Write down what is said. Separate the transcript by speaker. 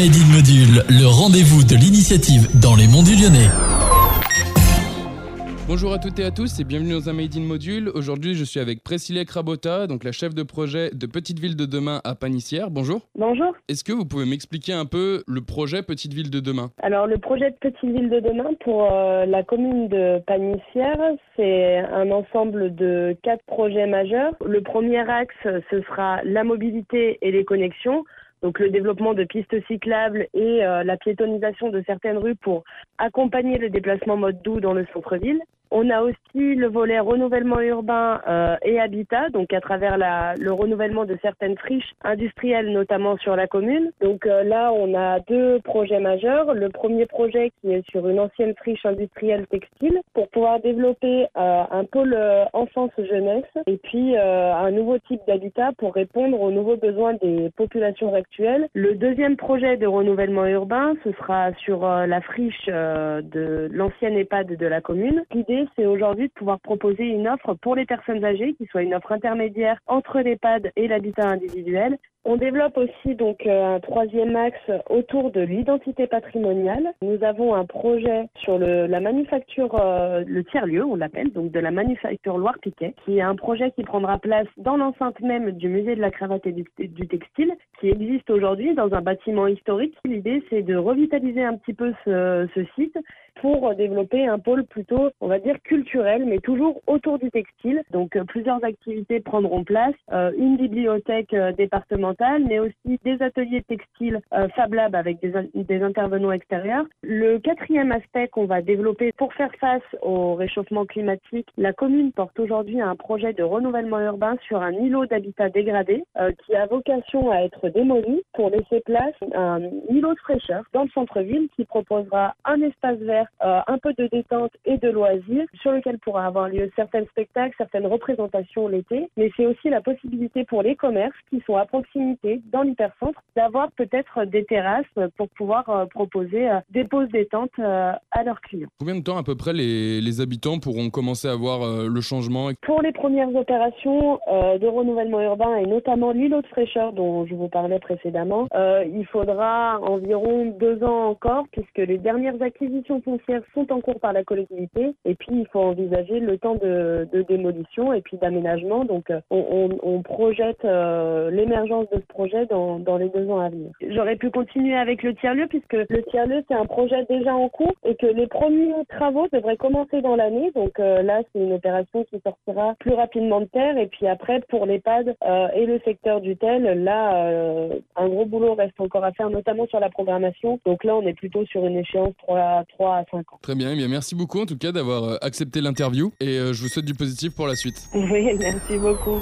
Speaker 1: Module, le rendez-vous de l'initiative dans les monts du Lyonnais.
Speaker 2: Bonjour à toutes et à tous et bienvenue dans un Made in Module. Aujourd'hui, je suis avec Priscilla Krabota, donc la chef de projet de Petite Ville de Demain à Panissière. Bonjour.
Speaker 3: Bonjour.
Speaker 2: Est-ce que vous pouvez m'expliquer un peu le projet Petite Ville de Demain?
Speaker 3: Alors, le projet de Petite Ville de Demain pour euh, la commune de Panissière, c'est un ensemble de quatre projets majeurs. Le premier axe, ce sera la mobilité et les connexions donc le développement de pistes cyclables et euh, la piétonisation de certaines rues pour accompagner le déplacement mode doux dans le centre-ville. On a aussi le volet renouvellement urbain euh, et habitat, donc à travers la, le renouvellement de certaines friches industrielles, notamment sur la commune. Donc euh, là, on a deux projets majeurs. Le premier projet qui est sur une ancienne friche industrielle textile pour pouvoir développer euh, un pôle enfance-jeunesse et puis un nouveau type d'habitat pour répondre aux nouveaux besoins des populations actuelles. Le deuxième projet de renouvellement urbain, ce sera sur la friche de l'ancienne EHPAD de la commune. L'idée c'est aujourd'hui de pouvoir proposer une offre pour les personnes âgées qui soit une offre intermédiaire entre l'EHPAD et l'habitat individuel on développe aussi donc euh, un troisième axe autour de l'identité patrimoniale. Nous avons un projet sur le, la manufacture, euh, le tiers-lieu, on l'appelle, donc de la manufacture Loire-Piquet, qui est un projet qui prendra place dans l'enceinte même du musée de la cravate et du, textile, qui existe aujourd'hui dans un bâtiment historique. L'idée, c'est de revitaliser un petit peu ce, ce site pour développer un pôle plutôt, on va dire, culturel, mais toujours autour du textile. Donc, euh, plusieurs activités prendront place. une bibliothèque départementale mais aussi des ateliers textiles euh, Fab Lab avec des, intervenants extérieurs. Le quatrième aspect qu'on va développer pour faire face au réchauffement climatique, la commune porte aujourd'hui un projet de renouvellement urbain sur un îlot d'habitat dégradé euh, qui a vocation à être démoli pour laisser place à un îlot de fraîcheur dans le centre-ville qui proposera un espace vert, euh, un peu de détente et de loisirs sur lequel pourra avoir lieu certains spectacles, certaines représentations l'été, mais c'est aussi la possibilité pour les commerces qui sont à proximité dans l'hypercentre d'avoir peut-être des terrasses pour pouvoir euh, proposer euh, des pauses détente euh, à leurs clients.
Speaker 2: Combien de temps à peu près les, les habitants pourront commencer à voir le changement
Speaker 3: Pour les premières opérations de renouvellement urbain et notamment l'îlot de fraîcheur dont je vous parlais précédemment, il faudra environ deux ans encore puisque les dernières acquisitions foncières sont en cours par la collectivité et puis il faut envisager le temps de, de démolition et puis d'aménagement. Donc on, on, on projette l'émergence de ce projet dans, dans les deux ans à venir. J'aurais pu continuer avec le tiers-lieu puisque le tiers-lieu c'est un projet déjà en cours et que les premiers travaux devraient commencer dans l'année. Donc euh, là c'est une opération qui sortira plus rapidement de terre et puis après pour l'EHPAD euh, et le secteur du tel, là euh, un gros boulot reste encore à faire notamment sur la programmation. Donc là on est plutôt sur une échéance 3, 3 à 5 ans.
Speaker 2: Très bien, eh bien merci beaucoup en tout cas d'avoir accepté l'interview et je vous souhaite du positif pour la suite.
Speaker 3: Oui, merci beaucoup.